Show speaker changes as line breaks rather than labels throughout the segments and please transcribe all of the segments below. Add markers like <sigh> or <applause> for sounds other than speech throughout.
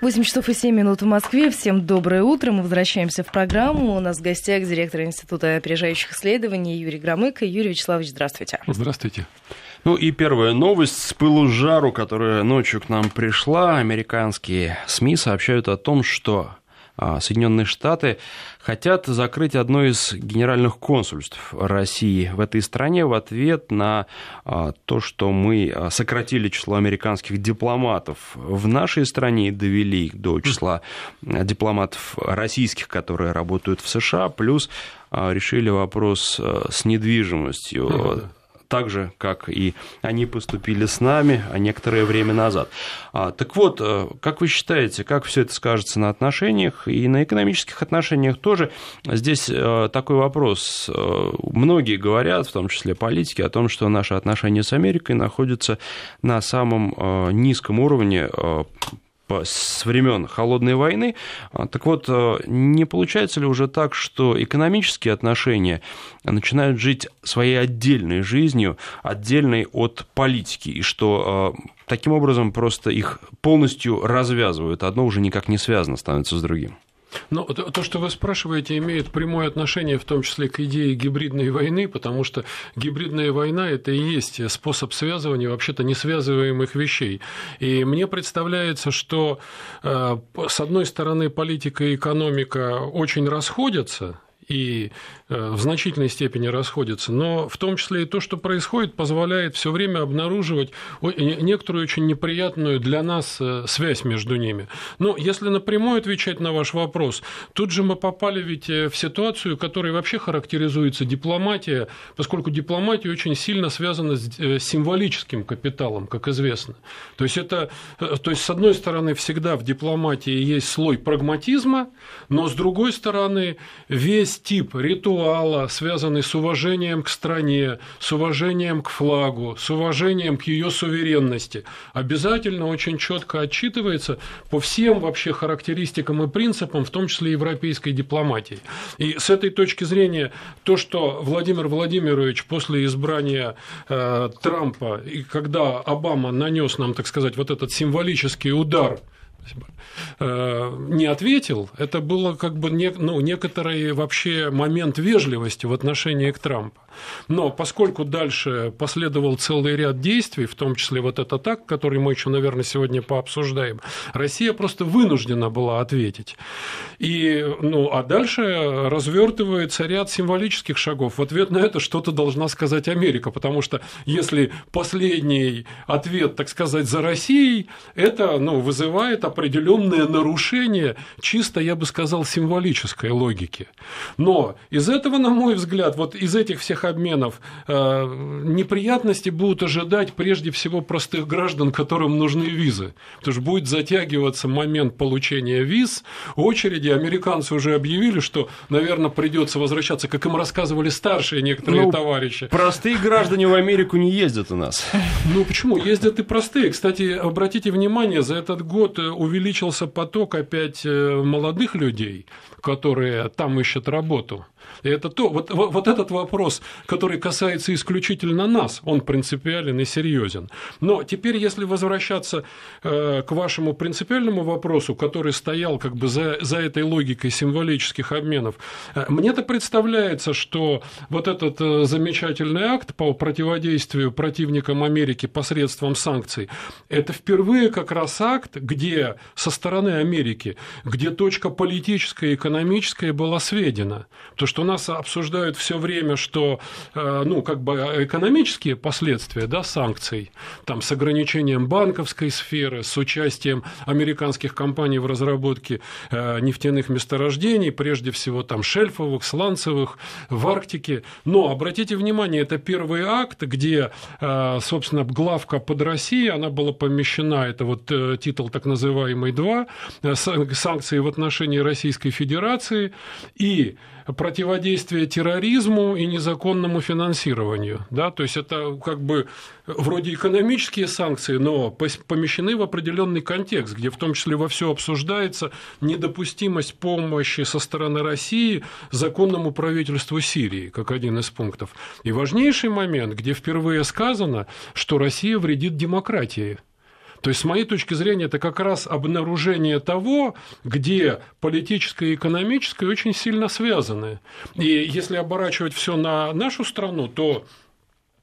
8 часов и 7 минут в Москве. Всем доброе утро. Мы возвращаемся в программу. У нас в гостях директор Института опережающих исследований Юрий Громыко. Юрий Вячеславович, здравствуйте.
Здравствуйте.
Ну и первая новость с пылу жару, которая ночью к нам пришла. Американские СМИ сообщают о том, что Соединенные Штаты хотят закрыть одно из генеральных консульств России в этой стране в ответ на а, то, что мы а, сократили число американских дипломатов в нашей стране и довели их до числа дипломатов российских, которые работают в США, плюс решили вопрос с недвижимостью так же, как и они поступили с нами а некоторое время назад. А, так вот, э, как вы считаете, как все это скажется на отношениях и на экономических отношениях тоже? Здесь э, такой вопрос. Э, многие говорят, в том числе политики, о том, что наши отношения с Америкой находятся на самом низком уровне с времен Холодной войны. А, так вот, э, не получается ли уже так, что экономические отношения начинают жить своей отдельной жизнью, отдельной от политики, и что э, таким образом просто их полностью развязывают, одно уже никак не связано становится с другим?
Ну, то, что вы спрашиваете, имеет прямое отношение в том числе к идее гибридной войны, потому что гибридная война – это и есть способ связывания вообще-то несвязываемых вещей. И мне представляется, что, э, с одной стороны, политика и экономика очень расходятся, и э, в значительной степени расходятся, но в том числе и то, что происходит, позволяет все время обнаруживать некоторую очень неприятную для нас э, связь между ними. Но если напрямую отвечать на ваш вопрос, тут же мы попали ведь э, в ситуацию, которая вообще характеризуется дипломатия, поскольку дипломатия очень сильно связана с символическим капиталом, как известно. То есть, это, то есть с одной стороны, всегда в дипломатии есть слой прагматизма, но с другой стороны, весь тип ритуала, связанный с уважением к стране, с уважением к флагу, с уважением к ее суверенности, обязательно очень четко отчитывается по всем вообще характеристикам и принципам, в том числе европейской дипломатии. И с этой точки зрения то, что Владимир Владимирович после избрания э, Трампа, и когда Обама нанес нам, так сказать, вот этот символический удар не ответил, это было как бы не, ну, некоторый вообще момент вежливости в отношении к Трампу. Но поскольку дальше последовал целый ряд действий, в том числе вот этот атак, который мы еще, наверное, сегодня пообсуждаем, Россия просто вынуждена была ответить. И, ну, а дальше развертывается ряд символических шагов. В ответ на это что-то должна сказать Америка, потому что если последний ответ, так сказать, за Россией, это ну, вызывает определенное нарушение чисто, я бы сказал, символической логики. Но из этого, на мой взгляд, вот из этих всех обменов э, неприятности будут ожидать прежде всего простых граждан, которым нужны визы. Потому что будет затягиваться момент получения виз, очереди. Американцы уже объявили, что, наверное, придется возвращаться, как им рассказывали старшие некоторые ну, товарищи.
Простые граждане в Америку не ездят у нас.
Ну почему? Ездят и простые. Кстати, обратите внимание, за этот год увеличился поток опять э, молодых людей, которые там ищут работу. Это то, вот, вот этот вопрос, который касается исключительно нас, он принципиален и серьезен. Но теперь, если возвращаться э, к вашему принципиальному вопросу, который стоял как бы за, за этой логикой символических обменов, э, мне-то представляется, что вот этот э, замечательный акт по противодействию противникам Америки посредством санкций, это впервые как раз акт, где со стороны Америки, где точка политическая и экономическая была сведена. То, что нас обсуждают все время, что э, ну, как бы экономические последствия да, санкций, там, с ограничением банковской сферы, с участием американских компаний в разработке э, нефтяных месторождений, прежде всего там шельфовых, сланцевых, в Арктике. Но обратите внимание, это первый акт, где, э, собственно, главка под Россией, она была помещена, это вот титул так называемый 2, санкции в отношении Российской Федерации и противодействие терроризму и незаконному финансированию. Да? То есть это как бы вроде экономические санкции, но помещены в определенный контекст, где в том числе во все обсуждается недопустимость помощи со стороны России законному правительству Сирии, как один из пунктов. И важнейший момент, где впервые сказано, что Россия вредит демократии. То есть, с моей точки зрения, это как раз обнаружение того, где политическое и экономическое очень сильно связаны. И если оборачивать все на нашу страну, то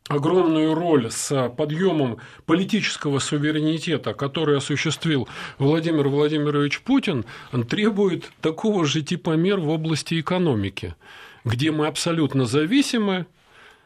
огромную роль с подъемом политического суверенитета, который осуществил Владимир Владимирович Путин, он требует такого же типа мер в области экономики, где мы абсолютно зависимы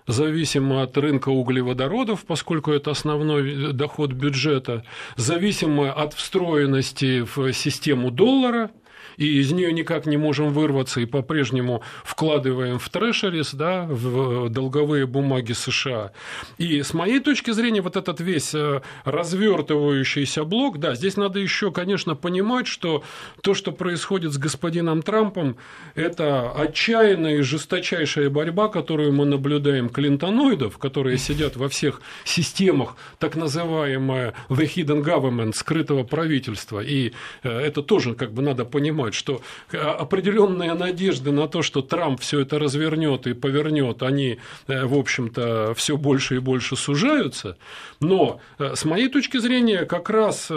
зависимы от рынка углеводородов, поскольку это основной доход бюджета, зависимы от встроенности в систему доллара, и из нее никак не можем вырваться, и по-прежнему вкладываем в трэшерис, да, в долговые бумаги США. И с моей точки зрения, вот этот весь э, развертывающийся блок, да, здесь надо еще, конечно, понимать, что то, что происходит с господином Трампом, это отчаянная и жесточайшая борьба, которую мы наблюдаем клинтоноидов, которые сидят во всех системах так называемое the hidden government, скрытого правительства. И э, это тоже как бы надо понимать понимать, что э, определенные надежды на то, что Трамп все это развернет и повернет, они, э, в общем-то, все больше и больше сужаются. Но э, с моей точки зрения, как раз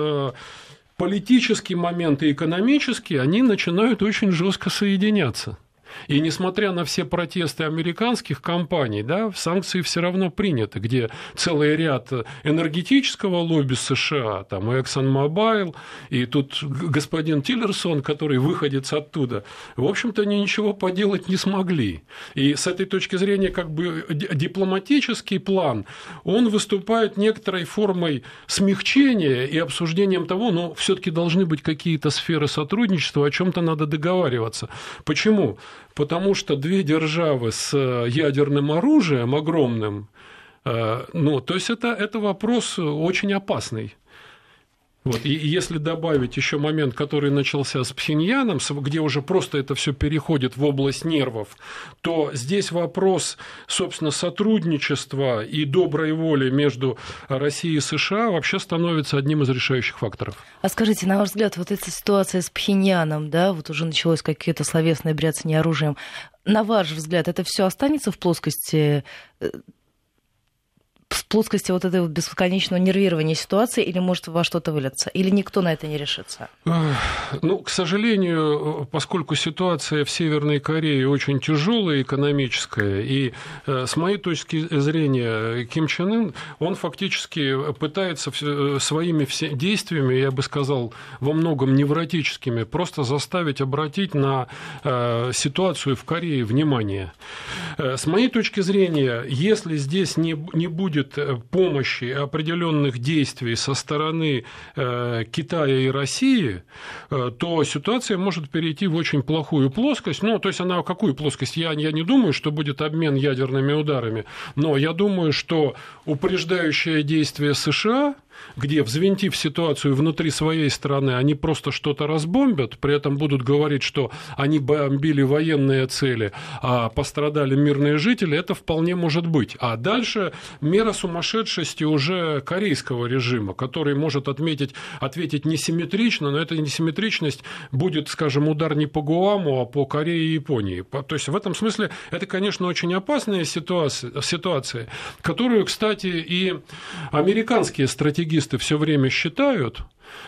политические моменты и экономические, они начинают очень жестко соединяться. И несмотря на все протесты американских компаний, да, санкции все равно приняты, где целый ряд энергетического лобби США, там и ExxonMobil, и тут господин Тиллерсон, который выходит оттуда, в общем-то, они ничего поделать не смогли. И с этой точки зрения, как бы дипломатический план, он выступает некоторой формой смягчения и обсуждением того, но ну, все-таки должны быть какие-то сферы сотрудничества, о чем-то надо договариваться. Почему? Потому что две державы с э, ядерным оружием огромным, э, ну, то есть это, это вопрос очень опасный. Вот. И если добавить еще момент, который начался с Пхеньяном, где уже просто это все переходит в область нервов, то здесь вопрос, собственно, сотрудничества и доброй воли между Россией и США вообще становится одним из решающих факторов.
А скажите, на ваш взгляд, вот эта ситуация с Пхеньяном, да, вот уже началось какие-то словесное бряцание оружием, на ваш взгляд, это все останется в плоскости э, в плоскости вот этой вот бесконечного нервирования ситуации или может во что-то вылиться? Или никто на это не решится?
Ну, к сожалению, поскольку ситуация в Северной Корее очень тяжелая экономическая, и э, с моей точки зрения Ким Чен Ын, он фактически пытается своими действиями, я бы сказал, во многом невротическими, просто заставить обратить на э, ситуацию в Корее внимание. Э, с моей точки зрения, если здесь не, не будет будет э, помощи определенных действий со стороны э, Китая и России, э, то ситуация может перейти в очень плохую плоскость. Ну, то есть она в какую плоскость? Я, я не думаю, что будет обмен ядерными ударами, но я думаю, что упреждающее действие США где, взвинтив ситуацию внутри своей страны, они просто что-то разбомбят, при этом будут говорить, что они бомбили военные цели, а пострадали мирные жители, это вполне может быть. А дальше мера сумасшедшести уже корейского режима, который может отметить, ответить несимметрично, но эта несимметричность будет, скажем, удар не по Гуаму, а по Корее и Японии. То есть в этом смысле это, конечно, очень опасная ситуация, ситуация которую, кстати, и американские стратегии стратегисты все время считают,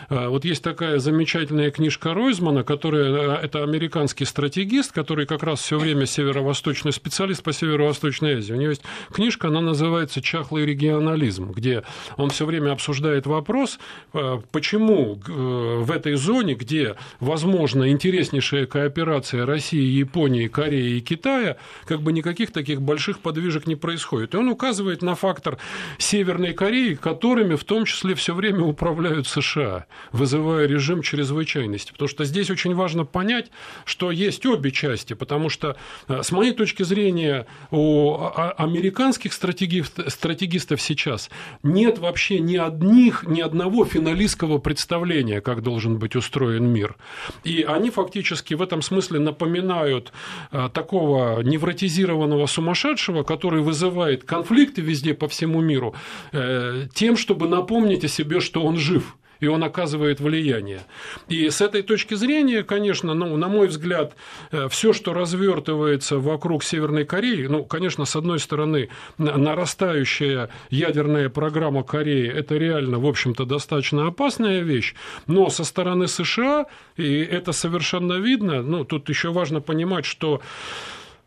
вот есть такая замечательная книжка Ройзмана, которая, э, это американский стратегист, который как раз все время северо-восточный специалист по Северо-Восточной Азии. У него есть книжка, она называется «Чахлый регионализм», где он все время обсуждает вопрос, э, почему в этой зоне, где возможна интереснейшая кооперация России, Японии, Кореи и Китая, как бы никаких таких больших подвижек не происходит. И он указывает на фактор Северной Кореи, которыми в том числе все время управляют США вызывая режим чрезвычайности. Потому что здесь очень важно понять, что есть обе части, потому что, э, с моей точки зрения, у американских стратегистов сейчас нет вообще ни одних, ни одного финалистского представления, как должен быть устроен мир. И они фактически в этом смысле напоминают э, такого невротизированного сумасшедшего, который вызывает конфликты везде по всему миру, э, тем, чтобы напомнить о себе, что он жив. И он оказывает влияние. И с этой точки зрения, конечно, ну, на мой взгляд, э, все, что развертывается вокруг Северной Кореи, ну, конечно, с одной стороны, нарастающая ядерная программа Кореи – это реально, в общем-то, достаточно опасная вещь, но со стороны США, и это совершенно видно, ну, тут еще важно понимать, что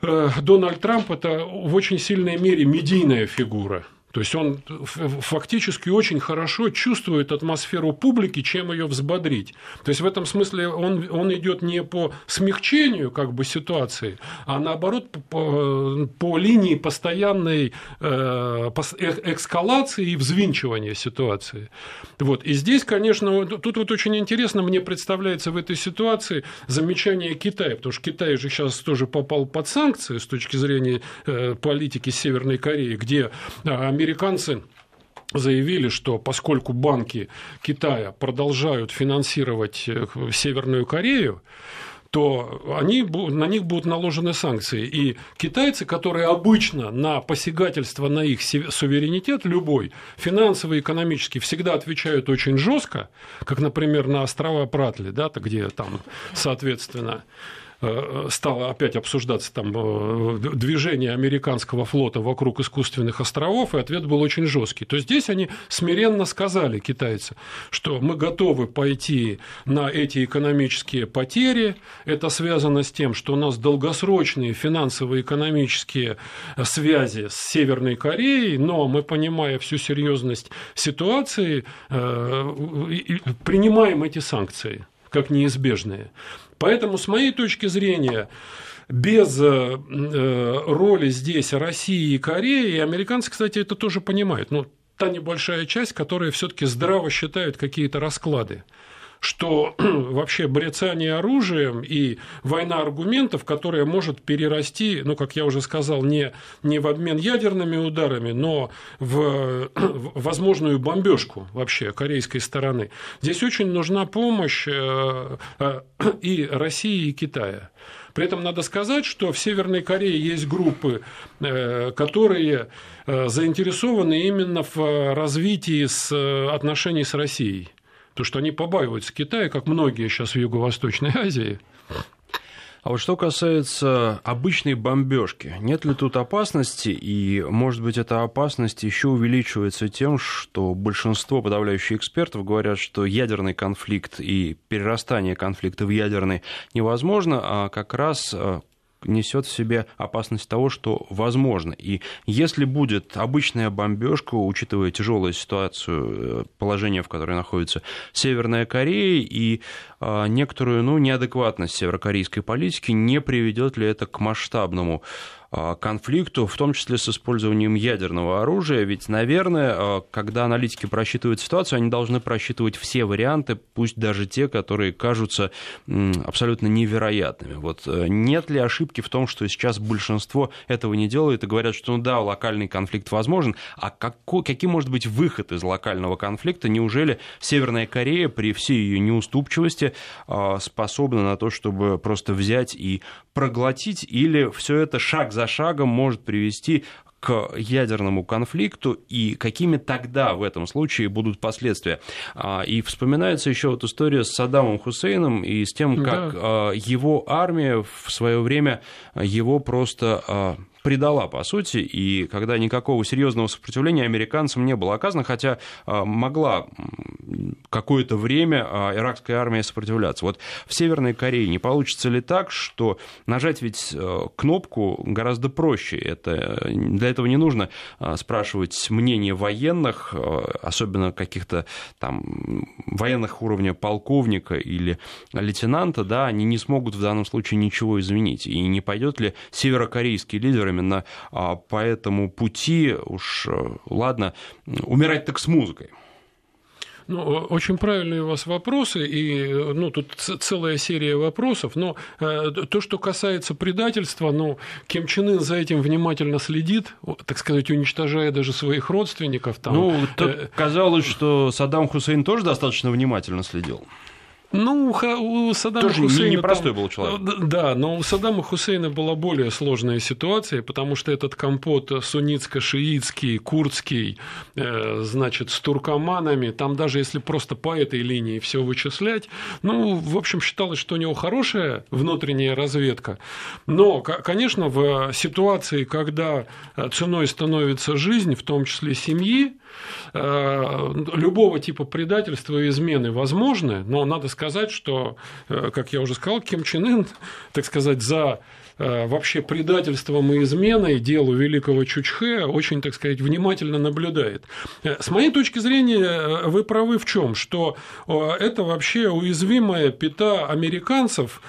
э, Дональд Трамп – это в очень сильной мере медийная фигура – то есть он фактически очень хорошо чувствует атмосферу публики, чем ее взбодрить. То есть в этом смысле он, он идет не по смягчению как бы, ситуации, а наоборот по, по линии постоянной э, э, эскалации и взвинчивания ситуации. Вот. И здесь, конечно, тут вот очень интересно мне представляется в этой ситуации замечание Китая, потому что Китай же сейчас тоже попал под санкции с точки зрения э, политики Северной Кореи, где американцы заявили, что поскольку банки Китая продолжают финансировать э, Северную Корею, то они, на них будут наложены санкции. И китайцы, которые обычно на посягательство на их суверенитет любой, финансово экономически, всегда отвечают очень жестко, как, например, на острова Пратли, да, где там, соответственно, стало опять обсуждаться там э, движение американского флота вокруг искусственных островов, и ответ был очень жесткий. То здесь они смиренно сказали, китайцы, что мы готовы пойти на эти экономические потери. Это связано с тем, что у нас долгосрочные финансово-экономические связи с Северной Кореей, но мы, понимая всю серьезность ситуации, э, принимаем эти санкции как неизбежные. Поэтому, с моей точки зрения, без э, э, роли здесь России и Кореи, и американцы, кстати, это тоже понимают, но та небольшая часть, которая все-таки здраво считает какие-то расклады что <clears throat> вообще брецание оружием и война аргументов, которая может перерасти, ну, как я уже сказал, не, не в обмен ядерными ударами, но в, в <clears throat> возможную бомбежку вообще корейской стороны. Здесь очень нужна помощь э, э, <clears throat> и России, и Китая. При этом надо сказать, что в Северной Корее есть группы, э, которые заинтересованы именно в развитии отношений с Россией то что они побаиваются Китая, как многие сейчас в Юго-Восточной Азии.
А вот что касается обычной бомбежки, нет ли тут опасности? И, может быть, эта опасность еще увеличивается тем, что большинство подавляющих экспертов говорят, что ядерный конфликт и перерастание конфликта в ядерный невозможно, а как раз э, несет в себе опасность того, что возможно. И если будет обычная бомбежка, учитывая тяжелую ситуацию, э, положение, в которой находится Северная Корея, и а, некоторую ну, неадекватность северокорейской политики, не приведет ли это к масштабному конфликту, в том числе с использованием ядерного оружия. Ведь, наверное, а, когда аналитики просчитывают ситуацию, они должны просчитывать все варианты, пусть даже те, которые кажутся абсолютно невероятными. Вот э, нет ли ошибки в том, что сейчас большинство этого не делает и говорят, что ну да, локальный конфликт возможен, а какой, каким может быть выход из локального конфликта? Неужели Северная Корея при всей ее неуступчивости а, способна на то, чтобы просто взять и проглотить, или все это шаг за шагом может привести к ядерному конфликту и какими тогда в этом случае будут последствия. А, и вспоминается еще вот история с Саддамом Хусейном и с тем, как да. его армия в свое время его просто а, предала, по сути, и когда никакого серьезного сопротивления американцам не было оказано, хотя а, могла какое-то время а, иракская армия сопротивляться. Вот в Северной Корее не получится ли так, что нажать ведь а, кнопку гораздо проще? Это, для этого не нужно спрашивать мнение военных, особенно каких-то там военных уровня полковника или лейтенанта, да, они не смогут в данном случае ничего изменить. И не пойдет ли северокорейский лидер именно а, по этому пути, уж э, ладно, умирать так с музыкой.
Ну, очень правильные у вас вопросы, и ну, тут целая серия вопросов, но э, то, что касается предательства, ну, Ким Чен Ын за этим внимательно следит, так сказать, уничтожая даже своих родственников. Там,
ну, э, казалось, что Саддам Хусейн тоже достаточно внимательно следил.
Ну, у Саддама
Тоже
Хусейна...
непростой
там,
был человек.
Да, но у Саддама Хусейна была более сложная ситуация, потому что этот компот суннитско-шиитский, курдский, э, значит, с туркоманами, там даже если просто по этой линии все вычислять, ну, в общем, считалось, что у него хорошая внутренняя разведка. Но, конечно, в ситуации, когда ценой становится жизнь, в том числе семьи, Э, любого типа предательства и измены возможны, но надо сказать, что, э, как я уже сказал, Ким Чен Ын, так сказать, за Э, вообще предательством и изменой делу великого Чучхе очень, так сказать, внимательно наблюдает. Э, с моей точки зрения, э, вы правы в чем, что это вообще уязвимая пята американцев,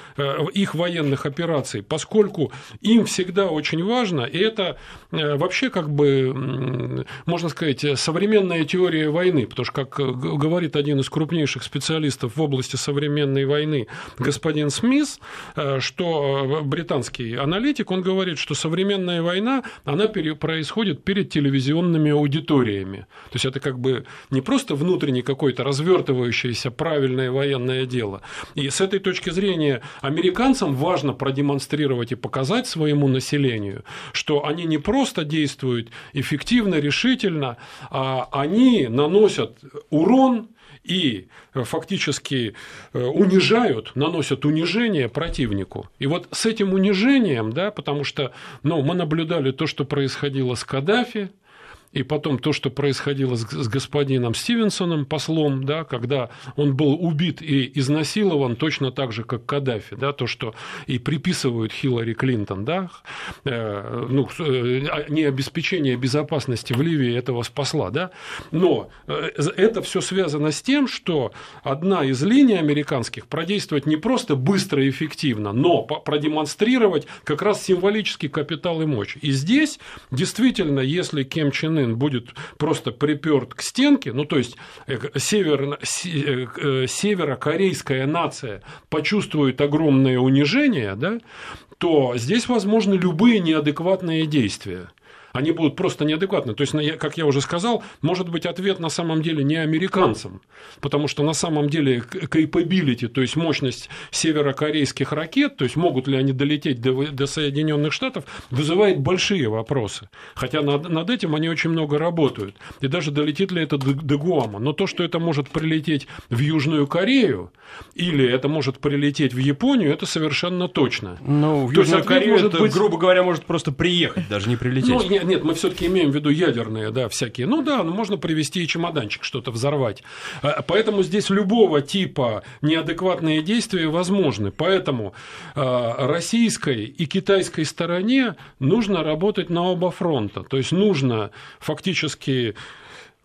их военных операций, поскольку им всегда очень важно, и это вообще как бы, можно сказать, современная теория войны, потому что, как говорит один из крупнейших специалистов в области современной войны господин Смис, что британский американский аналитик, он говорит, что современная война, она происходит перед телевизионными аудиториями. То есть это как бы не просто внутренне какое-то развертывающееся правильное военное дело. И с этой точки зрения американцам важно продемонстрировать и показать своему населению, что они не просто действуют эффективно, решительно, а они наносят урон и э, фактически э, унижают, наносят унижение противнику. И вот с этим унижением, да, потому что ну, мы наблюдали то, что происходило с Каддафи, и потом то, что происходило с, господином Стивенсоном, послом, да, когда он был убит и изнасилован точно так же, как Каддафи, да, то, что и приписывают Хиллари Клинтон, да, э, ну, э, а, не обеспечение безопасности в Ливии этого спасла, да, но э, это все связано с тем, что одна из линий американских продействовать не просто быстро и эффективно, но продемонстрировать как раз символический капитал и мощь. И здесь действительно, если Кем Чен Ын будет просто приперт к стенке, ну то есть э, север, э, э, северокорейская нация почувствует огромное унижение, да, то здесь возможны любые неадекватные действия они будут просто неадекватны. То есть, как я уже сказал, может быть ответ на самом деле не американцам, потому что на самом деле capability, то есть мощность северокорейских ракет, то есть могут ли они долететь до, до Соединенных Штатов, вызывает большие вопросы. Хотя над, над этим они очень много работают. И даже долетит ли это до, до Гуама. Но то, что это может прилететь в Южную Корею или это может прилететь в Японию, это совершенно точно.
Ну, в Южную Корею это, быть... грубо говоря, может просто приехать, даже не прилететь. Ну,
нет, мы все-таки имеем в виду ядерные, да, всякие. Ну да, ну можно привести и чемоданчик, что-то взорвать. А, поэтому здесь любого типа неадекватные действия возможны. Поэтому а, российской и китайской стороне нужно работать на оба фронта. То есть нужно фактически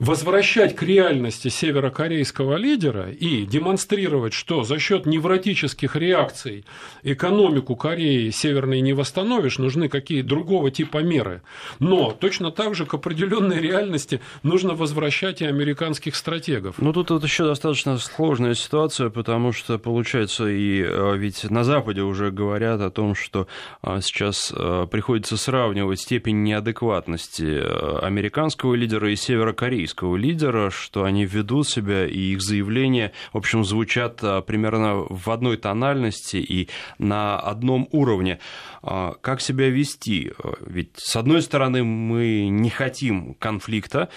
возвращать к реальности северокорейского лидера и демонстрировать, что за счет невротических реакций экономику Кореи северной не восстановишь, нужны какие другого типа меры. Но точно так же к определенной реальности нужно возвращать и американских стратегов.
Ну тут вот еще достаточно сложная ситуация, потому что получается и э, ведь на Западе уже говорят о том, что э, сейчас э, приходится сравнивать степень неадекватности американского лидера и северокорейского российского лидера, что они ведут себя, и их заявления, в общем, звучат а, примерно в одной тональности и на одном уровне. А, как себя вести? Ведь, с одной стороны, мы не хотим конфликта,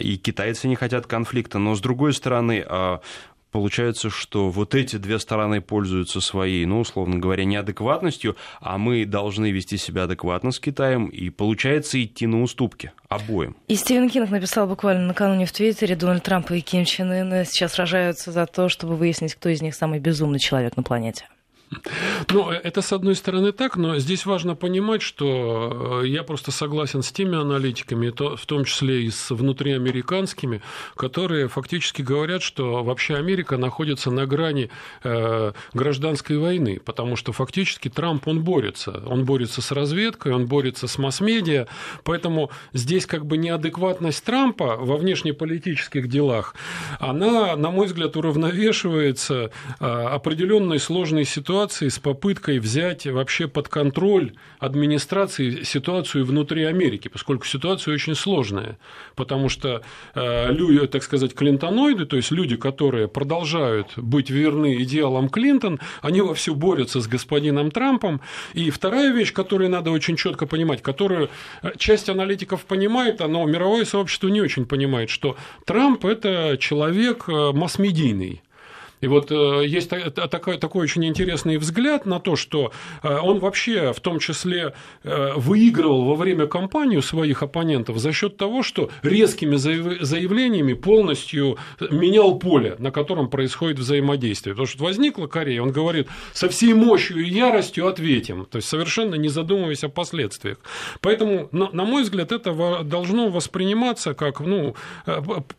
и китайцы не хотят конфликта, но с другой стороны, а, получается, что вот эти две стороны пользуются своей, ну, условно говоря, неадекватностью, а мы должны вести себя адекватно с Китаем, и получается идти на уступки обоим.
И Стивен Кинг написал буквально накануне в Твиттере, Дональд Трамп и Ким Чен Ын сейчас сражаются за то, чтобы выяснить, кто из них самый безумный человек на планете.
Ну, это с одной стороны так, но здесь важно понимать, что э, я просто согласен с теми аналитиками, в том числе и с внутриамериканскими, которые фактически говорят, что вообще Америка находится на грани э, гражданской войны, потому что фактически Трамп, он борется. Он борется с разведкой, он борется с масс-медиа, поэтому здесь как бы неадекватность Трампа во внешнеполитических делах, она, на мой взгляд, уравновешивается э, определенной сложной ситуацией, ситуации с попыткой взять вообще под контроль администрации ситуацию внутри Америки, поскольку ситуация очень сложная, потому что э, люди, так сказать, клинтоноиды, то есть люди, которые продолжают быть верны идеалам Клинтон, они вовсю борются с господином Трампом. И вторая вещь, которую надо очень четко понимать, которую э, часть аналитиков понимает, но мировое сообщество не очень понимает, что Трамп – это человек э, масс-медийный. И вот э, есть такой, такой очень интересный взгляд на то, что э, он вообще в том числе э, выигрывал во время кампании своих оппонентов за счет того, что резкими заявлениями полностью менял поле, на котором происходит взаимодействие. Потому что возникла Корея, он говорит, со всей мощью и яростью ответим, то есть совершенно не задумываясь о последствиях. Поэтому, на мой взгляд, это должно восприниматься как ну,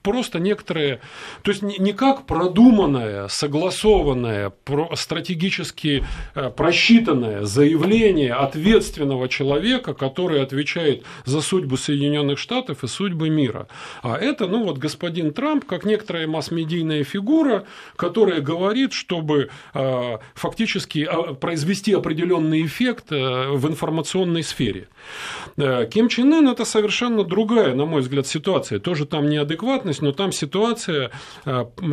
просто некоторые, то есть не как продуманное согласованное, стратегически э, просчитанное заявление ответственного человека, который отвечает за судьбу Соединенных Штатов и судьбы мира. А это, ну вот, господин Трамп, как некоторая масс-медийная фигура, которая говорит, чтобы э, фактически а, произвести определенный эффект э, в информационной сфере. Ким Чен Ын – это совершенно другая, на мой взгляд, ситуация. Тоже там неадекватность, но там ситуация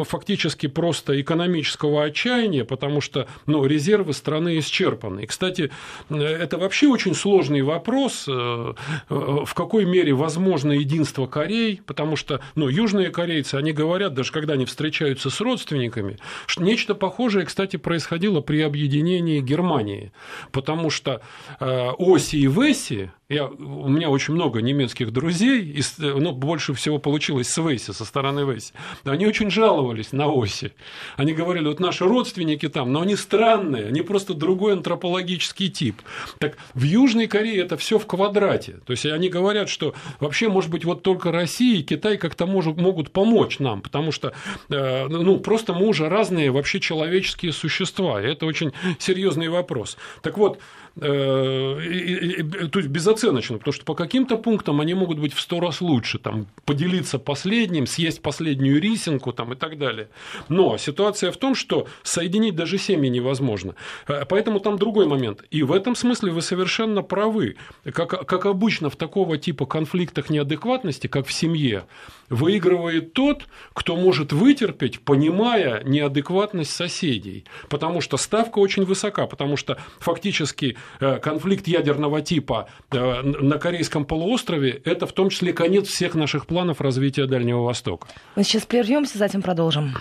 фактически просто экономического отчаяния, потому что ну, резервы страны исчерпаны. И, кстати, это вообще очень сложный вопрос, э, э, в какой мере возможно единство Корей, потому что ну, южные корейцы, они говорят, даже когда они встречаются с родственниками, что нечто похожее, кстати, происходило при объединении Германии, потому что э, Оси и Веси, я, у меня очень много немецких друзей, и, ну, больше всего получилось с Вейси, со стороны Вейси. Они очень жаловались на оси. Они говорили, вот наши родственники там, но они странные, они просто другой антропологический тип. Так в Южной Корее это все в квадрате. То есть они говорят, что вообще, может быть, вот только Россия и Китай как-то могут помочь нам, потому что э, ну, просто мы уже разные вообще человеческие существа. И это очень серьезный вопрос. Так вот, Э, то есть безоценочно, потому что по каким-то пунктам они могут быть в сто раз лучше, там, поделиться последним, съесть последнюю рисинку там, и так далее. Но ситуация в том, что соединить даже семьи невозможно. Э, поэтому там другой момент. И в этом смысле вы совершенно правы. Как, как обычно в такого типа конфликтах неадекватности, как в семье, выигрывает тот, кто может вытерпеть, понимая неадекватность соседей. Потому что ставка очень высока, потому что фактически Э, конфликт ядерного типа э, на Корейском полуострове – это в том числе конец всех наших планов развития Дальнего Востока.
Мы сейчас прервемся, затем продолжим.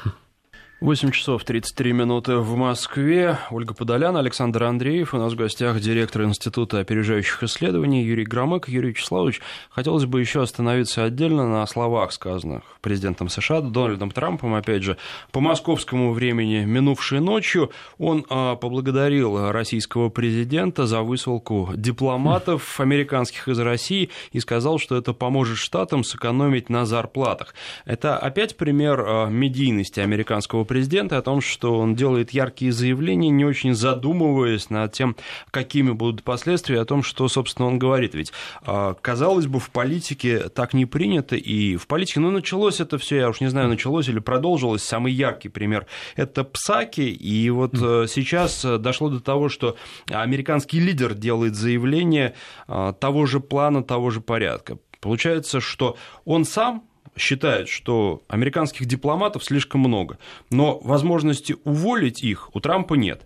8 часов 33 минуты в Москве. Ольга Подолян, Александр Андреев. У нас в гостях директор Института опережающих исследований Юрий Громык. Юрий Вячеславович, хотелось бы еще остановиться отдельно на словах, сказанных президентом США Дональдом Трампом, опять же, по московскому времени минувшей ночью. Он а, поблагодарил российского президента за высылку дипломатов американских из России и сказал, что это поможет штатам сэкономить на зарплатах. Это опять пример а, медийности американского президента о том, что он делает яркие заявления, не очень задумываясь над тем, какими будут последствия, о том, что, собственно, он говорит. Ведь, а, казалось бы, в политике так не принято, и в политике, ну, началось это все, я уж не знаю, началось или продолжилось, самый яркий пример – это Псаки, и вот mm. сейчас дошло до того, что американский лидер делает заявление а, того же плана, того же порядка. Получается, что он сам считает, что американских дипломатов слишком много, но возможности уволить их у Трампа нет.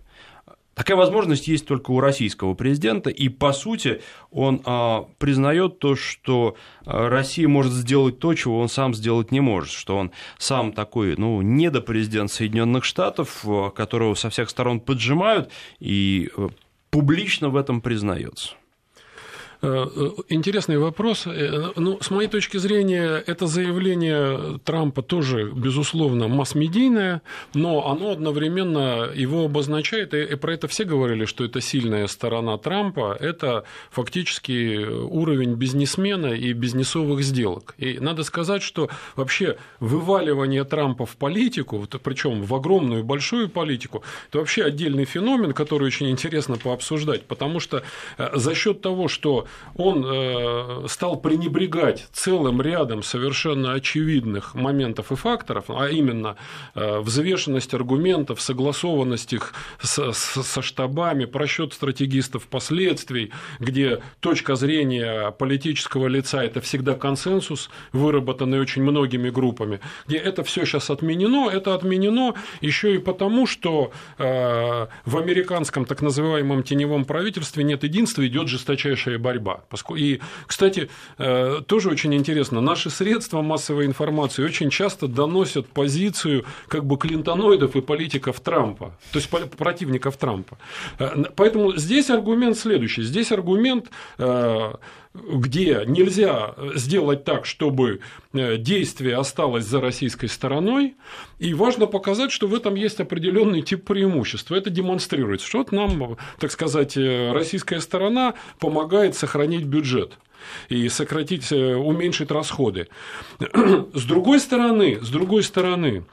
Такая возможность есть только у российского президента, и по сути он а, признает то, что а, Россия может сделать то, чего он сам сделать не может, что он сам такой, ну, недопрезидент Соединенных Штатов, а, которого со всех сторон поджимают, и а, публично в этом признается.
Э, э, интересный вопрос. Э, ну, с моей точки зрения, это заявление Трампа тоже, безусловно, масс-медийное, но оно одновременно его обозначает, и про это все говорили, что это сильная сторона Трампа, это фактически уровень бизнесмена и бизнесовых сделок. И надо сказать, что вообще вываливание Трампа в политику, причем в огромную большую политику, это вообще отдельный феномен, который очень интересно пообсуждать, потому что за счет того, что что он э, стал пренебрегать целым рядом совершенно очевидных моментов и факторов, а именно э, взвешенность аргументов, согласованность их со, со штабами, просчет стратегистов последствий, где точка зрения политического лица – это всегда консенсус, выработанный очень многими группами, где это все сейчас отменено, это отменено еще и потому, что э, в американском так называемом теневом правительстве нет единства, идет жесточайшая борьба. И, кстати, э, тоже очень интересно, наши средства массовой информации очень часто доносят позицию как бы клинтоноидов и политиков Трампа, то есть противников Трампа. Э, поэтому здесь аргумент следующий. Здесь аргумент где нельзя сделать так, чтобы э, действие осталось за российской стороной, и важно показать, что в этом есть определенный тип преимущества. Это демонстрируется, что вот нам, так сказать, э, российская сторона помогает сохранить бюджет и сократить, э, уменьшить расходы. <clears throat> С другой стороны, с другой стороны,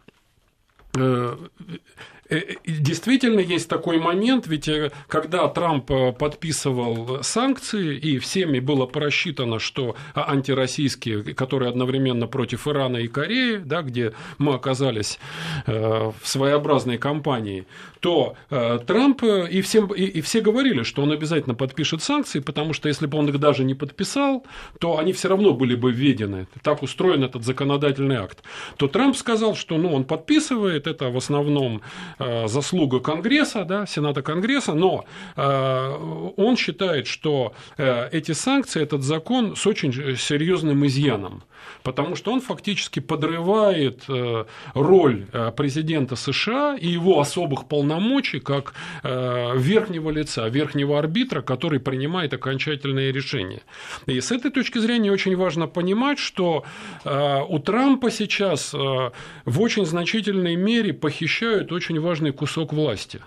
действительно есть такой момент, ведь э, когда Трамп подписывал санкции, и всеми было просчитано, что антироссийские, которые одновременно против Ирана и Кореи, да, где мы оказались в своеобразной кампании, то Трамп и, всем, и, и все говорили, что он обязательно подпишет санкции, потому что если бы он их даже не подписал, то они все равно были бы введены. Так устроен этот законодательный акт. То Трамп сказал, что ну, он подписывает, это в основном Э, заслуга Конгресса, да, Сената Конгресса, но э, он считает, что э, эти санкции, этот закон с очень серьезным изъяном, потому что он фактически подрывает роль президента США и его особых полномочий как верхнего лица, верхнего арбитра, который принимает окончательные решения. И с этой точки зрения очень важно понимать, что у Трампа сейчас в очень значительной мере похищают очень важный кусок власти.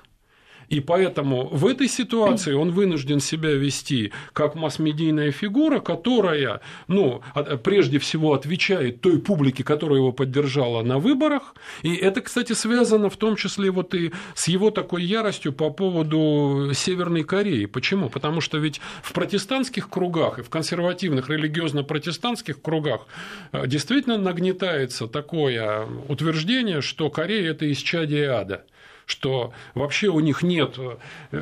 И поэтому в этой ситуации он вынужден себя вести как масс-медийная фигура, которая, ну, прежде всего отвечает той публике, которая его поддержала на выборах. И это, кстати, связано в том числе вот и с его такой яростью по поводу Северной Кореи. Почему? Потому что ведь в протестантских кругах и в консервативных религиозно-протестантских кругах э, действительно нагнетается такое утверждение, что Корея – это исчадие ада что вообще у них нет э,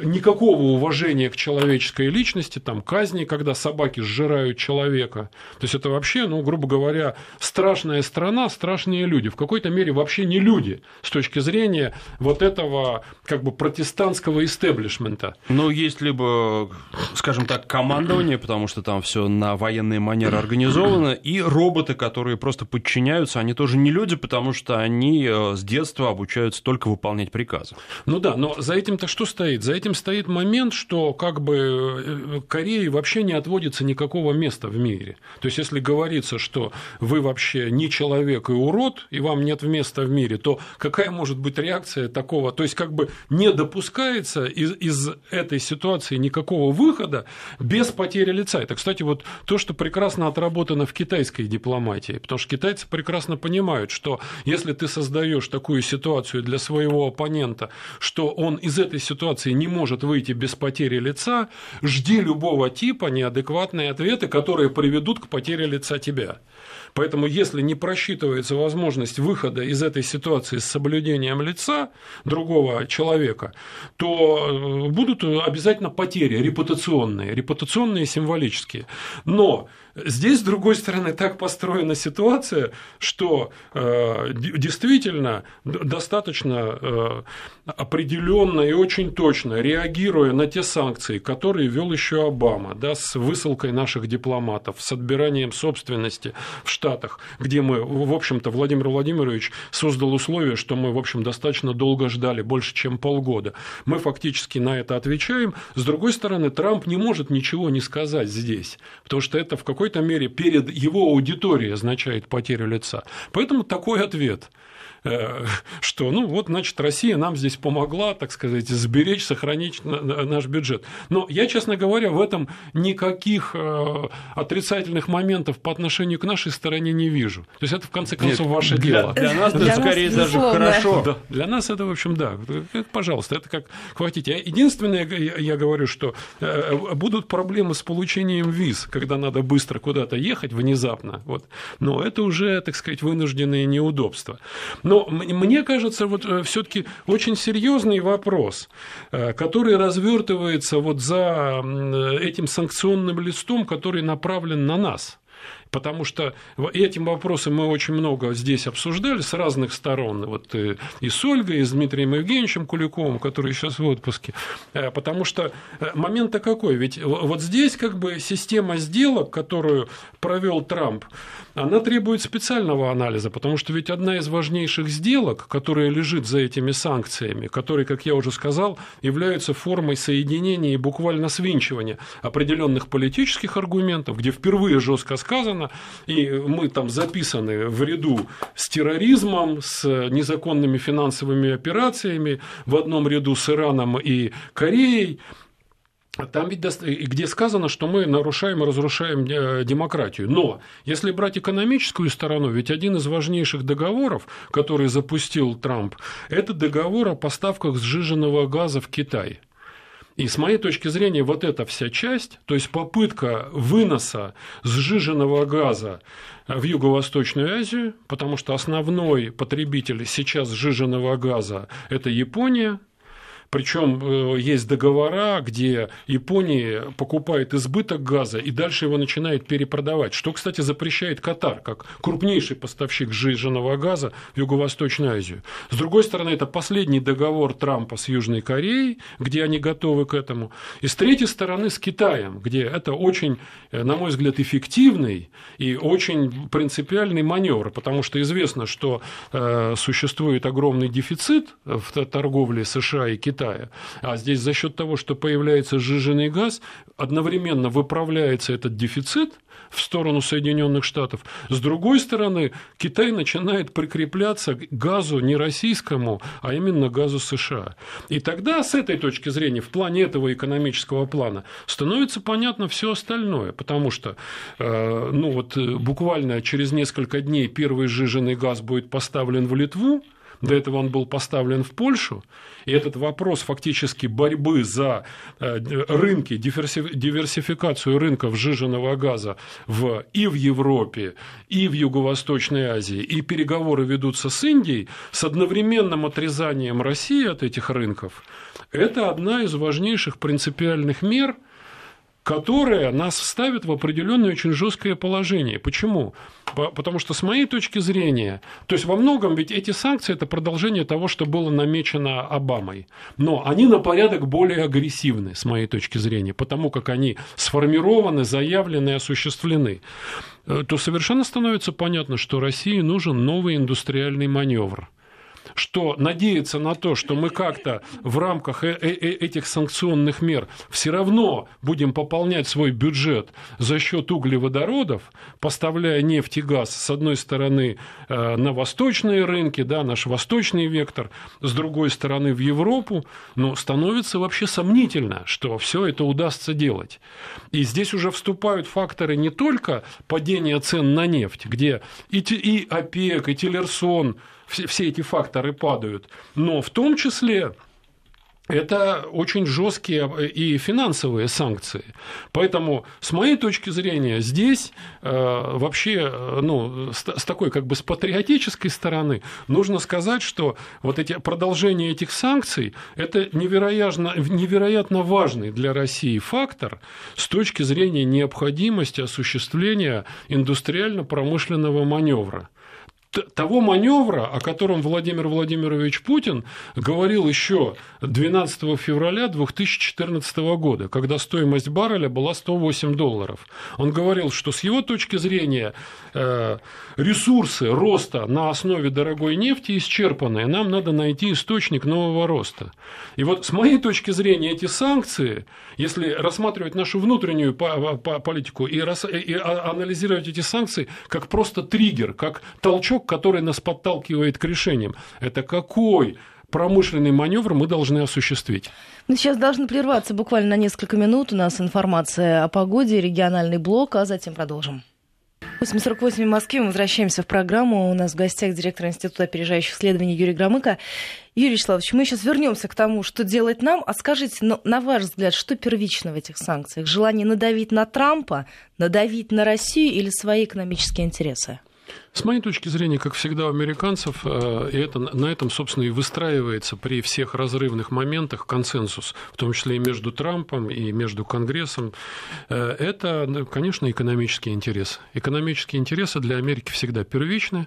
никакого уважения к человеческой личности, там казни, когда собаки сжирают человека. То есть это вообще, ну, грубо говоря, страшная страна, страшные люди. В какой-то мере вообще не люди с точки зрения вот этого как бы протестантского истеблишмента.
Ну, есть либо, скажем так, командование, потому что там все на военные манеры организовано, и роботы, которые просто подчиняются, они тоже не люди, потому что они э, с детства обучаются только выполнять приказы приказа.
Ну да, но за этим-то что стоит? За этим стоит момент, что как бы э, Корее вообще не отводится никакого места в мире. То есть, если говорится, что вы вообще не человек и урод, и вам нет места в мире, то какая может быть реакция такого? То есть, как бы не допускается из, из этой ситуации никакого выхода без потери лица. Это, кстати, вот то, что прекрасно отработано в китайской дипломатии, потому что китайцы прекрасно понимают, что если ты создаешь такую ситуацию для своего оппонента, момента, что он из этой ситуации не может выйти без потери лица, жди любого типа неадекватные ответы, которые приведут к потере лица тебя. Поэтому, если не просчитывается возможность выхода из этой ситуации с соблюдением лица другого человека, то э, будут обязательно потери репутационные, репутационные и символические. Но Здесь, с другой стороны, так построена ситуация, что э, действительно достаточно э, определенно и очень точно, реагируя на те санкции, которые вел еще Обама, да, с высылкой наших дипломатов, с отбиранием собственности в Штатах, где мы, в общем-то, Владимир Владимирович создал условия, что мы, в общем, достаточно долго ждали, больше, чем полгода. Мы фактически на это отвечаем. С другой стороны, Трамп не может ничего не сказать здесь, потому что это в какой какой-то мере перед его аудиторией означает потерю лица. Поэтому такой ответ. Э, что, ну вот, значит, Россия нам здесь помогла, так сказать, сберечь, сохранить наш бюджет. Но я, честно говоря, в этом никаких э, отрицательных моментов по отношению к нашей стороне не вижу. То есть это, в конце концов, Нет, ваше
для,
дело.
Для нас это скорее нас, даже хорошо.
Да, для нас это, в общем, да. Пожалуйста, это как хватите. Единственное, я говорю, что э, будут проблемы с получением виз, когда надо быстро куда-то ехать внезапно. Вот. Но это уже, так сказать, вынужденные неудобства. Но но мне кажется, вот э, все-таки очень серьезный вопрос, э, который развертывается вот за этим санкционным листом, который направлен на нас. Потому что этим вопросом мы очень много здесь обсуждали с разных сторон. Вот э, и с Ольгой, и с Дмитрием Евгеньевичем Куликовым, который сейчас в отпуске. Потому что момент-то какой? Ведь вот здесь как бы система сделок, которую провел Трамп, она требует специального анализа, потому что ведь одна из важнейших сделок, которая лежит за этими санкциями, которые, как я уже сказал, являются формой соединения и буквально свинчивания определенных политических аргументов, где впервые жестко сказано, и мы там записаны в ряду с терроризмом, с незаконными финансовыми операциями, в одном ряду с Ираном и Кореей, там ведь где сказано, что мы нарушаем и разрушаем э, демократию. Но если брать экономическую сторону, ведь один из важнейших договоров, который запустил Трамп, это договор о поставках сжиженного газа в Китай. И с моей точки зрения, вот эта вся часть, то есть попытка выноса сжиженного газа в Юго-Восточную Азию, потому что основной потребитель сейчас сжиженного газа – это Япония, причем э, есть договора, где Япония покупает избыток газа и дальше его начинает перепродавать, что, кстати, запрещает Катар, как крупнейший поставщик сжиженного газа в Юго-Восточную Азию. С другой стороны, это последний договор Трампа с Южной Кореей, где они готовы к этому. И с третьей стороны, с Китаем, где это очень, э, на мой взгляд, эффективный и очень принципиальный маневр, потому что известно, что э, существует огромный дефицит в торговле США и Китая, Китая. А здесь за счет того, что появляется сжиженный газ, одновременно выправляется этот дефицит в сторону Соединенных Штатов. С другой стороны, Китай начинает прикрепляться к газу не российскому, а именно газу США. И тогда с этой точки зрения, в плане этого экономического плана, становится понятно все остальное, потому что э, ну вот, буквально через несколько дней первый сжиженный газ будет поставлен в Литву, до этого он был поставлен в Польшу, и этот вопрос фактически борьбы за э, рынки, диверсификацию рынков сжиженного газа в, и в Европе, и в Юго-Восточной Азии, и переговоры ведутся с Индией с одновременным отрезанием России от этих рынков, это одна из важнейших принципиальных мер – которая нас ставит в определенное очень жесткое положение. Почему? Потому что с моей точки зрения, то есть во многом ведь эти санкции это продолжение того, что было намечено Обамой, но они на порядок более агрессивны с моей точки зрения, потому как они сформированы, заявлены и осуществлены э, то совершенно становится понятно, что России нужен новый индустриальный маневр что надеяться на то, что мы как-то в рамках э, э, э, этих санкционных мер все равно будем пополнять свой бюджет за счет углеводородов, поставляя нефть и газ с одной стороны на восточные рынки, да, наш восточный вектор, с другой стороны в Европу, но становится вообще сомнительно, что все это удастся делать. И здесь уже вступают факторы не только падения цен на нефть, где и, и ОПЕК, и Тиллерсон все, эти факторы падают, но в том числе это очень жесткие э, и финансовые санкции. Поэтому, с моей точки зрения, здесь э, вообще э, ну, с, с такой как бы с патриотической стороны нужно сказать, что вот эти продолжение этих санкций это невероятно, невероятно важный для России фактор с точки зрения необходимости осуществления индустриально-промышленного маневра того маневра, о котором Владимир Владимирович Путин говорил еще 12 февраля 2014 года, когда стоимость барреля была 108 долларов. Он говорил, что с его точки зрения э, ресурсы роста на основе дорогой нефти исчерпаны, нам надо найти источник нового роста. И вот с моей точки зрения эти санкции, если рассматривать нашу внутреннюю политику и анализировать эти санкции как просто триггер, как толчок толчок, который нас подталкивает к решениям. Это какой промышленный маневр мы должны осуществить.
Мы сейчас должны прерваться буквально на несколько минут. У нас информация о погоде, региональный блок, а затем продолжим. 8.48 в Москве. Мы возвращаемся в программу. У нас в гостях директор Института опережающих исследований Юрий Громыко. Юрий Вячеславович, мы сейчас вернемся к тому, что делать нам. А скажите, ну, на ваш взгляд, что первично в этих санкциях? Желание надавить на Трампа, надавить на Россию или свои экономические интересы?
С моей точки зрения, как всегда у американцев, э, и это, на этом, собственно, и выстраивается при всех разрывных моментах консенсус, в том числе и между Трампом, и между Конгрессом, э, это, ну, конечно, экономические интересы. Экономические интересы для Америки всегда первичны,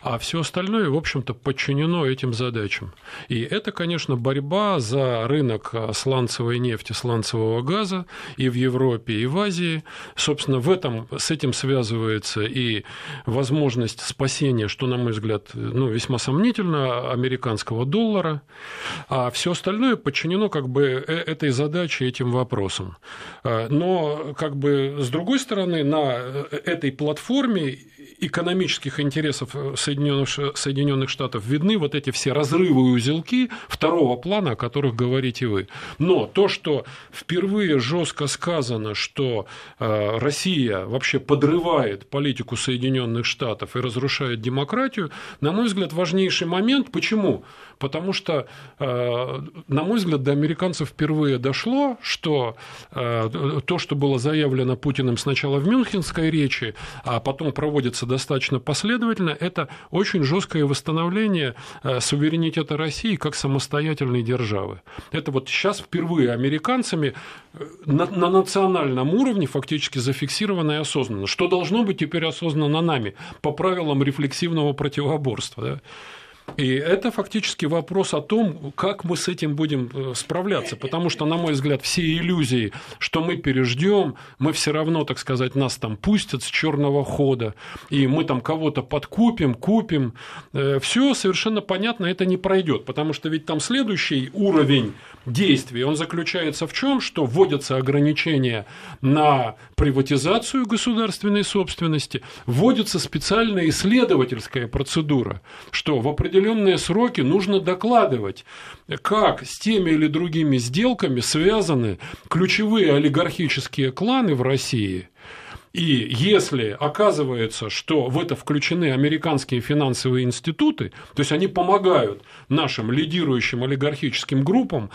а все остальное, в общем-то, подчинено этим задачам. И это, конечно, борьба за рынок сланцевой нефти, сланцевого газа и в Европе, и в Азии. Собственно, в этом, с этим связывается и возможность возможность спасения, что, на мой взгляд, ну, весьма сомнительно, американского доллара, а все остальное подчинено как бы э, этой задаче, этим вопросам. А, но, как бы, с другой стороны, на э, этой платформе экономических интересов Соединенных, Соединенных Штатов видны вот эти все разрывы и узелки второго плана, о которых говорите вы. Но то, что впервые жестко сказано, что э, Россия вообще подрывает политику Соединенных Штатов и разрушает демократию, на мой взгляд, важнейший момент. Почему? Потому что, э, на мой взгляд, до американцев впервые дошло, что э, то, что было заявлено Путиным сначала в Мюнхенской речи, а потом проводится достаточно последовательно, это очень жесткое восстановление э, суверенитета России как самостоятельной державы. Это вот сейчас впервые американцами на, на национальном уровне фактически зафиксировано и осознанно. Что должно быть теперь осознанно нами по правилам рефлексивного противоборства. Да? И это фактически вопрос о том, как мы с этим будем э, справляться. Потому что, на мой взгляд, все иллюзии, что мы переждем, мы все равно, так сказать, нас там пустят с черного хода, и мы там кого-то подкупим, купим, э, все совершенно понятно, это не пройдет. Потому что ведь там следующий уровень действий, он заключается в чем? Что вводятся ограничения на приватизацию государственной собственности, вводится специальная исследовательская процедура, что в определенном определенные сроки нужно докладывать, как с теми или другими сделками связаны ключевые олигархические кланы в России. И если оказывается, что в это включены американские финансовые институты, то есть они помогают нашим лидирующим олигархическим группам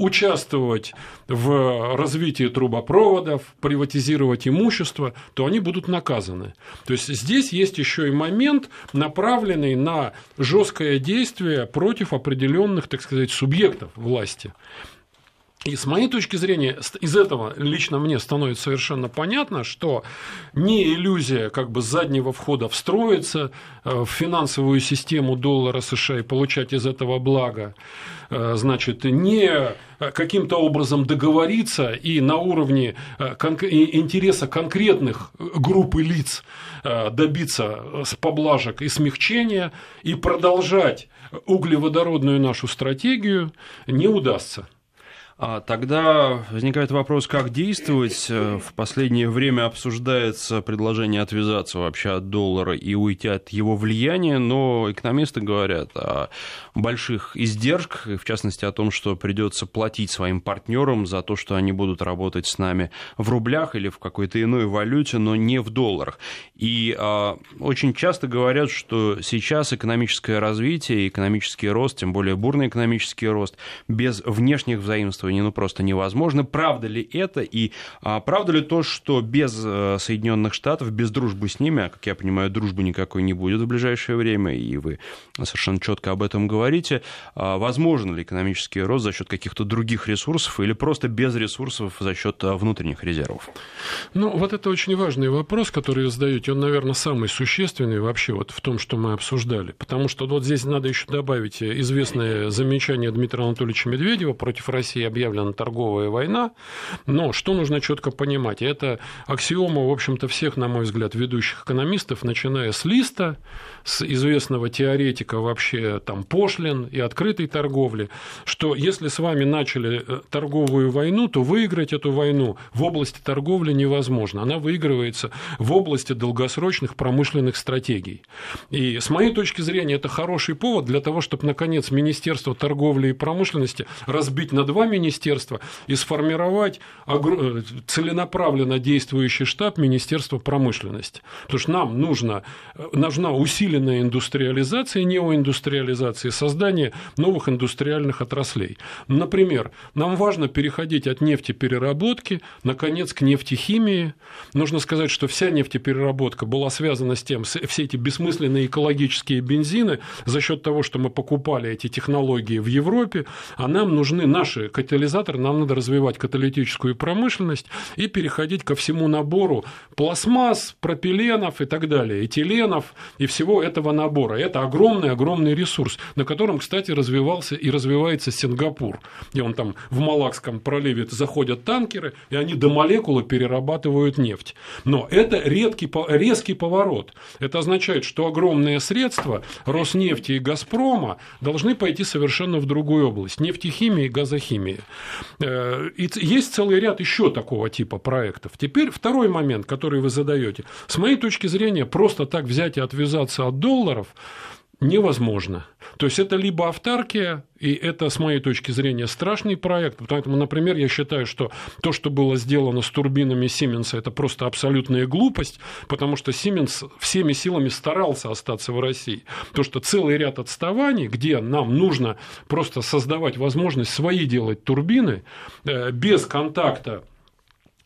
участвовать в развитии трубопроводов, приватизировать имущество, то они будут наказаны. То есть здесь есть еще и момент, направленный на жесткое действие против определенных, так сказать, субъектов власти. И с моей точки зрения, из этого лично мне становится совершенно понятно, что не иллюзия как бы заднего входа встроиться э, в финансовую систему доллара США и получать из этого благо, э, значит, не каким-то образом договориться и на уровне э, интереса конкретных групп и лиц добиться поблажек и смягчения и продолжать углеводородную нашу стратегию не удастся.
А тогда возникает вопрос, как действовать. Э, в последнее время обсуждается предложение отвязаться вообще от доллара и уйти от его влияния, но экономисты говорят о больших издержках, в частности о том, что придется платить своим партнерам за то, что они будут работать с нами в рублях или в какой-то иной валюте, но не в долларах. И а, очень часто говорят, что сейчас экономическое развитие, экономический рост, тем более бурный экономический рост, без внешних взаимствований финансирование ну, просто невозможно. Правда ли это? И а, правда ли то, что без э, Соединенных Штатов, без дружбы с ними, а, как я понимаю, дружбы никакой не будет в ближайшее время, и вы совершенно четко об этом говорите, а, возможен ли экономический рост за счет каких-то других ресурсов или просто без ресурсов за счет а, внутренних резервов?
Ну, вот это очень важный вопрос, который вы задаете. Он, наверное, самый существенный вообще вот в том, что мы обсуждали. Потому что вот здесь надо еще добавить известное замечание Дмитрия Анатольевича Медведева против России, объявлена торговая война. Но что нужно четко понимать? Это аксиома, в общем-то, всех, на мой взгляд, ведущих экономистов, начиная с Листа, с известного теоретика вообще там пошлин и открытой торговли, что если с вами начали э, торговую войну, то выиграть эту войну в области торговли невозможно. Она выигрывается в области долгосрочных промышленных стратегий. И с моей точки зрения это хороший повод для того, чтобы, наконец, Министерство торговли и промышленности разбить на два министерства и сформировать э, целенаправленно действующий штаб Министерства промышленности. Потому что нам нужно, э, нужна усиленная индустриализация, неоиндустриализация, создание новых индустриальных отраслей. Например, нам важно переходить от нефтепереработки, наконец, к нефтехимии. Нужно сказать, что вся нефтепереработка была связана с тем, все эти бессмысленные экологические бензины, за счет того, что мы покупали эти технологии в Европе, а нам нужны наши катализаторы, нам надо развивать каталитическую промышленность и переходить ко всему набору пластмасс, пропиленов и так далее, этиленов и всего этого набора. Это огромный-огромный ресурс, на котором, кстати, развивался и развивается Сингапур. И он там в Малакском проливе заходят танкеры, и они до молекулы перерабатывают нефть. Но это редкий, резкий поворот. Это означает, что огромные средства Роснефти и Газпрома должны пойти совершенно в другую область – нефтехимии и газохимии. Э, и есть целый ряд еще такого типа проектов. Теперь второй момент, который вы задаете. С моей точки зрения, просто так взять и отвязаться от долларов невозможно. То есть это либо автаркия, и это, с моей точки зрения, страшный проект. Поэтому, например, я считаю, что то, что было сделано с турбинами Сименса, это просто абсолютная глупость, потому что Сименс всеми силами старался остаться в России. То, что целый ряд отставаний, где нам нужно просто создавать возможность свои делать турбины э, без контакта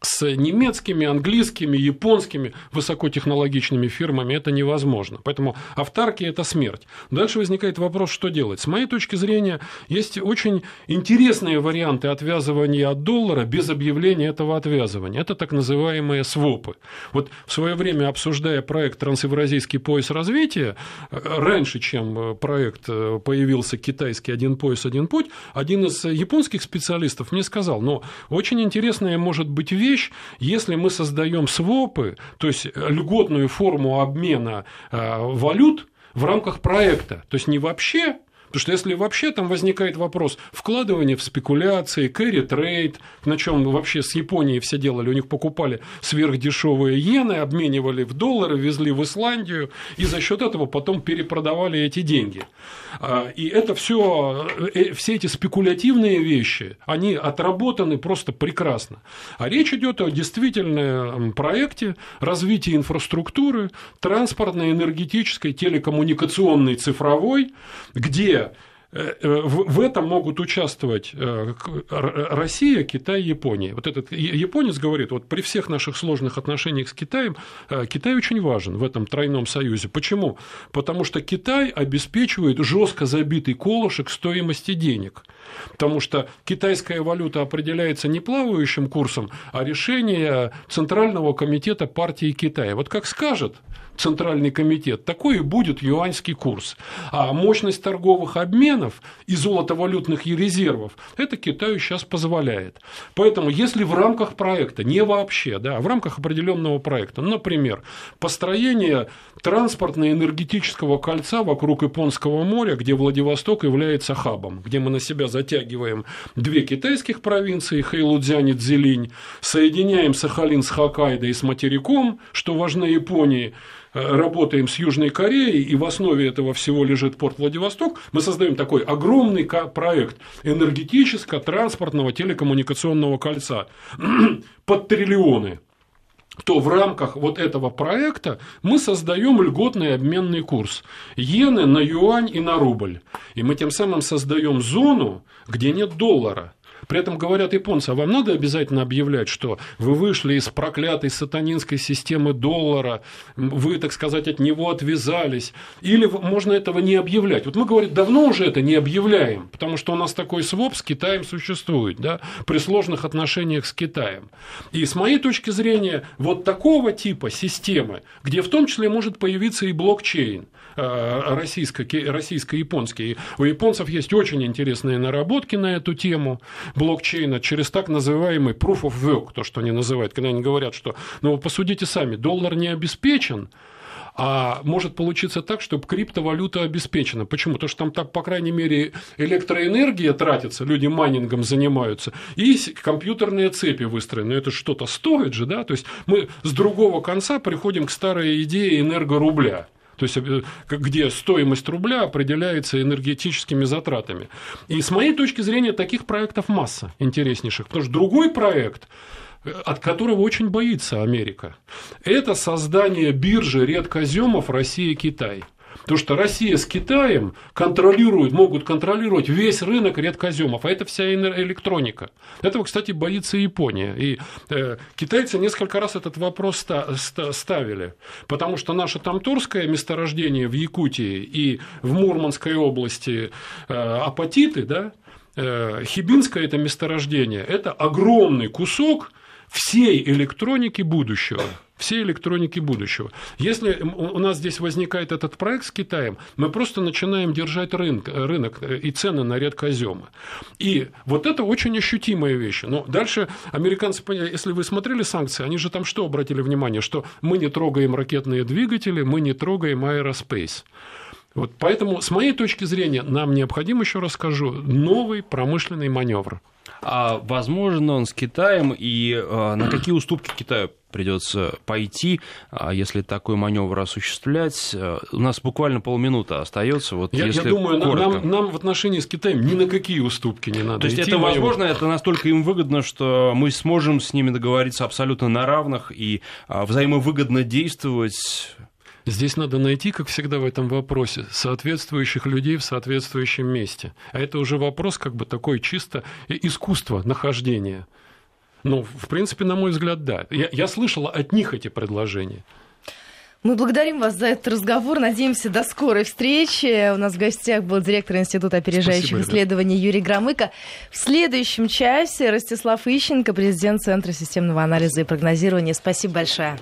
с немецкими, английскими, японскими высокотехнологичными фирмами это невозможно. Поэтому автарки – это смерть. Дальше возникает вопрос, что делать. С моей точки зрения, есть очень интересные варианты отвязывания от доллара без объявления этого отвязывания. Это так называемые свопы. Вот в свое время, обсуждая проект «Трансевразийский пояс развития», раньше, чем проект появился китайский «Один пояс, один путь», один из японских специалистов мне сказал, но очень интересная может быть вещь, вещь, если мы создаем свопы, то есть льготную форму обмена э, валют в рамках проекта, то есть не вообще Потому что если вообще там возникает вопрос вкладывания в спекуляции, кэрри трейд, на чем вообще с Японией все делали, у них покупали сверхдешевые иены, обменивали в доллары, везли в Исландию, и за счет этого потом перепродавали эти деньги. А, и это все, э, все эти спекулятивные вещи, они отработаны просто прекрасно. А речь идет о действительно проекте развития инфраструктуры, транспортной, энергетической, телекоммуникационной, цифровой, где Э, э, в этом могут участвовать э, Россия, Китай, Япония. Вот этот японец говорит, вот при всех наших сложных отношениях с Китаем, Китай очень важен в этом тройном союзе. Почему? Потому что Китай обеспечивает жестко забитый колышек стоимости денег. Потому что китайская валюта определяется не плавающим курсом, а решение Центрального комитета партии Китая. Вот как скажет Центральный комитет, такой и будет юаньский курс. А мощность торговых обменов и золотовалютных резервов это Китаю сейчас позволяет. Поэтому, если в рамках проекта, не вообще, да, а в рамках определенного проекта, например, построение транспортно-энергетического кольца вокруг Японского моря, где Владивосток является хабом, где мы на себя затягиваем две китайских провинции, Хэйлудзянь и Цзилинь, соединяем Сахалин с Хоккайдо и с материком, что важно Японии, работаем с Южной Кореей, и в основе этого всего лежит порт Владивосток, мы создаем такой огромный проект энергетического, транспортного, телекоммуникационного кольца <clears throat> под триллионы то в рамках вот этого проекта мы создаем льготный обменный курс иены на юань и на рубль. И мы тем самым создаем зону, где нет доллара. При этом говорят японцы, а вам надо обязательно объявлять, что вы вышли из проклятой сатанинской системы доллара, вы, так сказать, от него отвязались, или можно этого не объявлять. Вот мы, говорим, давно уже это не объявляем, потому что у нас такой своп с Китаем существует, да, при сложных отношениях с Китаем. И с моей точки зрения, вот такого типа системы, где в том числе может появиться и блокчейн, российско-японский. У японцев есть очень интересные наработки на эту тему блокчейна через так называемый proof of work, то, что они называют, когда они говорят, что, ну, посудите сами, доллар не обеспечен, а может получиться так, чтобы криптовалюта обеспечена. Почему? Потому что там, так, по крайней мере, электроэнергия тратится, люди майнингом занимаются, и компьютерные цепи выстроены. Это что-то стоит же, да? То есть мы с другого конца приходим к старой идее энергорубля. То есть, э, где стоимость рубля определяется энергетическими затратами. И с моей точки зрения, таких проектов масса интереснейших. Потому что другой проект от которого очень боится Америка. Это создание биржи редкоземов Россия-Китай. Потому что Россия с Китаем контролируют, могут контролировать весь рынок редкоземов, а это вся электроника. Этого, кстати, боится Япония. И э, китайцы несколько раз этот вопрос ста ставили, потому что наше Тамтурское месторождение в Якутии и в Мурманской области э, апатиты, да, э, Хибинское это месторождение, это огромный кусок всей электроники будущего. Всей электроники будущего. Если у нас здесь возникает этот проект с Китаем, мы просто начинаем держать рынок, рынок и цены на редкоземы. И вот это очень ощутимая вещь. Но дальше американцы, если вы смотрели санкции, они же там что обратили внимание, что мы не трогаем ракетные двигатели, мы не трогаем аэроспейс. Вот поэтому, с моей точки зрения, нам необходим, еще раз скажу, новый промышленный маневр.
А возможно он с Китаем, и а, на какие уступки Китаю придется пойти, а, если такой маневр осуществлять. У нас буквально полминуты остается. Вот
я,
если
я думаю, нам, нам в отношении с Китаем ни на какие уступки не надо.
То есть это возможно, это настолько им выгодно, что мы сможем с ними договориться абсолютно на равных и а, взаимовыгодно действовать
Здесь надо найти, как всегда в этом вопросе, соответствующих людей в соответствующем месте. А это уже вопрос как бы такой чисто искусства нахождения. Ну, в принципе, на мой взгляд, да. Я, я слышала от них эти предложения.
Мы благодарим вас за этот разговор. Надеемся, до скорой встречи. У нас в гостях был директор Института опережающих Спасибо, исследований Юрий Громыко. В следующем часе Ростислав Ищенко, президент Центра системного анализа и прогнозирования. Спасибо большое.